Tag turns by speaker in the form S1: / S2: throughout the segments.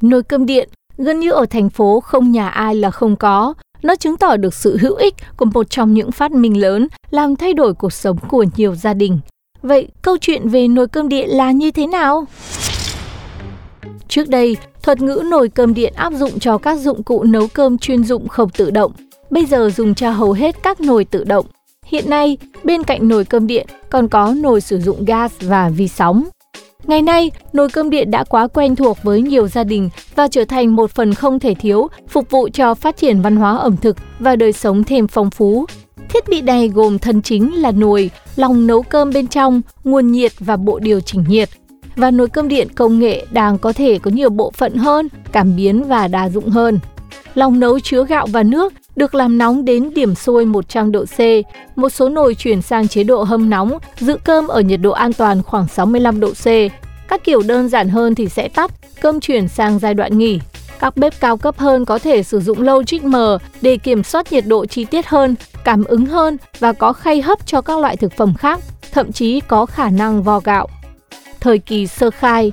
S1: Nồi cơm điện gần như ở thành phố không nhà ai là không có. Nó chứng tỏ được sự hữu ích của một trong những phát minh lớn làm thay đổi cuộc sống của nhiều gia đình. Vậy câu chuyện về nồi cơm điện là như thế nào? Trước đây, thuật ngữ nồi cơm điện áp dụng cho các dụng cụ nấu cơm chuyên dụng không tự động, bây giờ dùng cho hầu hết các nồi tự động. Hiện nay, bên cạnh nồi cơm điện còn có nồi sử dụng gas và vi sóng. Ngày nay, nồi cơm điện đã quá quen thuộc với nhiều gia đình và trở thành một phần không thể thiếu, phục vụ cho phát triển văn hóa ẩm thực và đời sống thêm phong phú. Thiết bị này gồm thân chính là nồi, lòng nấu cơm bên trong, nguồn nhiệt và bộ điều chỉnh nhiệt. Và nồi cơm điện công nghệ đang có thể có nhiều bộ phận hơn, cảm biến và đa dụng hơn. Lòng nấu chứa gạo và nước được làm nóng đến điểm sôi 100 độ C. Một số nồi chuyển sang chế độ hâm nóng, giữ cơm ở nhiệt độ an toàn khoảng 65 độ C. Các kiểu đơn giản hơn thì sẽ tắt, cơm chuyển sang giai đoạn nghỉ. Các bếp cao cấp hơn có thể sử dụng Logic M để kiểm soát nhiệt độ chi tiết hơn, cảm ứng hơn và có khay hấp cho các loại thực phẩm khác, thậm chí có khả năng vo gạo. Thời kỳ sơ khai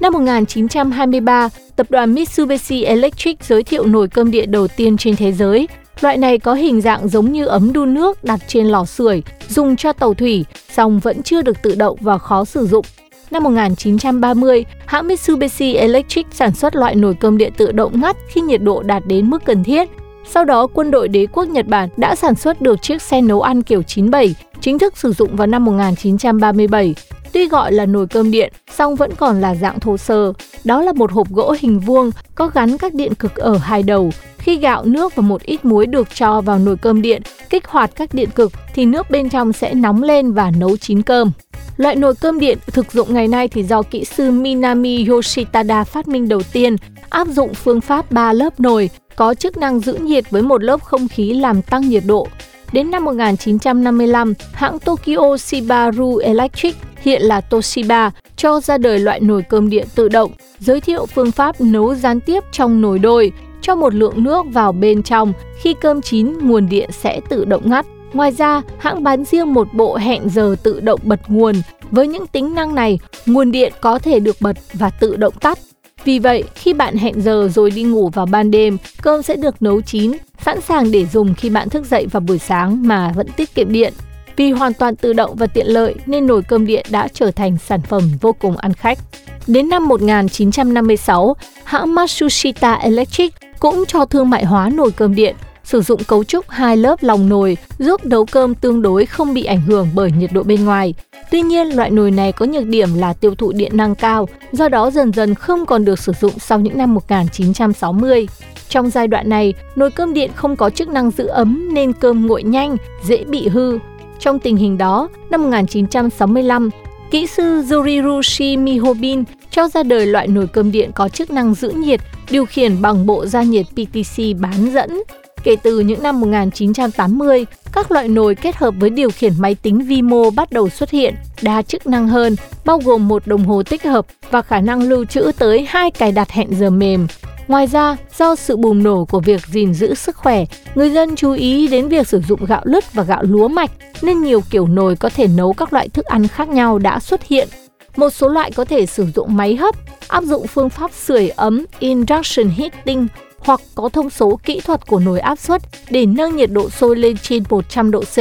S1: Năm 1923, tập đoàn Mitsubishi Electric giới thiệu nồi cơm điện đầu tiên trên thế giới. Loại này có hình dạng giống như ấm đun nước đặt trên lò sưởi, dùng cho tàu thủy, song vẫn chưa được tự động và khó sử dụng. Năm 1930, hãng Mitsubishi Electric sản xuất loại nồi cơm điện tự động ngắt khi nhiệt độ đạt đến mức cần thiết. Sau đó, quân đội đế quốc Nhật Bản đã sản xuất được chiếc xe nấu ăn kiểu 97, chính thức sử dụng vào năm 1937. Tuy gọi là nồi cơm điện, song vẫn còn là dạng thô sơ. Đó là một hộp gỗ hình vuông có gắn các điện cực ở hai đầu. Khi gạo, nước và một ít muối được cho vào nồi cơm điện, kích hoạt các điện cực thì nước bên trong sẽ nóng lên và nấu chín cơm. Loại nồi cơm điện thực dụng ngày nay thì do kỹ sư Minami Yoshitada phát minh đầu tiên, áp dụng phương pháp 3 lớp nồi, có chức năng giữ nhiệt với một lớp không khí làm tăng nhiệt độ. Đến năm 1955, hãng Tokyo Shibaru Electric hiện là Toshiba, cho ra đời loại nồi cơm điện tự động, giới thiệu phương pháp nấu gián tiếp trong nồi đôi, cho một lượng nước vào bên trong, khi cơm chín nguồn điện sẽ tự động ngắt. Ngoài ra, hãng bán riêng một bộ hẹn giờ tự động bật nguồn. Với những tính năng này, nguồn điện có thể được bật và tự động tắt. Vì vậy, khi bạn hẹn giờ rồi đi ngủ vào ban đêm, cơm sẽ được nấu chín, sẵn sàng để dùng khi bạn thức dậy vào buổi sáng mà vẫn tiết kiệm điện. Vì hoàn toàn tự động và tiện lợi nên nồi cơm điện đã trở thành sản phẩm vô cùng ăn khách. Đến năm 1956, hãng Matsushita Electric cũng cho thương mại hóa nồi cơm điện, sử dụng cấu trúc hai lớp lòng nồi giúp nấu cơm tương đối không bị ảnh hưởng bởi nhiệt độ bên ngoài. Tuy nhiên, loại nồi này có nhược điểm là tiêu thụ điện năng cao, do đó dần dần không còn được sử dụng sau những năm 1960. Trong giai đoạn này, nồi cơm điện không có chức năng giữ ấm nên cơm nguội nhanh, dễ bị hư. Trong tình hình đó, năm 1965, kỹ sư Yurirushi Mihobin cho ra đời loại nồi cơm điện có chức năng giữ nhiệt, điều khiển bằng bộ gia nhiệt PTC bán dẫn. Kể từ những năm 1980, các loại nồi kết hợp với điều khiển máy tính vi mô bắt đầu xuất hiện, đa chức năng hơn, bao gồm một đồng hồ tích hợp và khả năng lưu trữ tới hai cài đặt hẹn giờ mềm. Ngoài ra, do sự bùng nổ của việc gìn giữ sức khỏe, người dân chú ý đến việc sử dụng gạo lứt và gạo lúa mạch nên nhiều kiểu nồi có thể nấu các loại thức ăn khác nhau đã xuất hiện. Một số loại có thể sử dụng máy hấp, áp dụng phương pháp sưởi ấm induction heating hoặc có thông số kỹ thuật của nồi áp suất để nâng nhiệt độ sôi lên trên 100 độ C.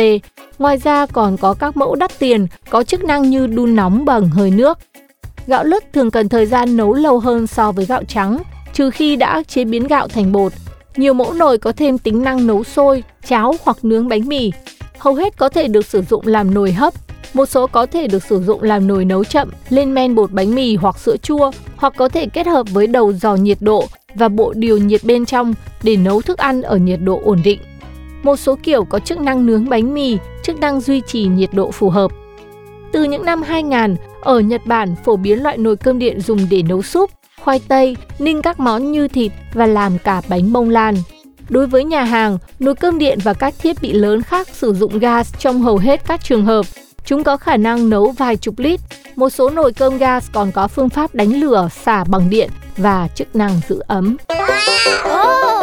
S1: Ngoài ra còn có các mẫu đắt tiền có chức năng như đun nóng bằng hơi nước. Gạo lứt thường cần thời gian nấu lâu hơn so với gạo trắng, trừ khi đã chế biến gạo thành bột. Nhiều mẫu nồi có thêm tính năng nấu sôi, cháo hoặc nướng bánh mì. Hầu hết có thể được sử dụng làm nồi hấp. Một số có thể được sử dụng làm nồi nấu chậm, lên men bột bánh mì hoặc sữa chua, hoặc có thể kết hợp với đầu dò nhiệt độ và bộ điều nhiệt bên trong để nấu thức ăn ở nhiệt độ ổn định. Một số kiểu có chức năng nướng bánh mì, chức năng duy trì nhiệt độ phù hợp. Từ những năm 2000, ở Nhật Bản phổ biến loại nồi cơm điện dùng để nấu súp, khoai tây, ninh các món như thịt và làm cả bánh bông lan. Đối với nhà hàng, nồi cơm điện và các thiết bị lớn khác sử dụng gas trong hầu hết các trường hợp. Chúng có khả năng nấu vài chục lít. Một số nồi cơm gas còn có phương pháp đánh lửa xả bằng điện và chức năng giữ ấm.
S2: Oh!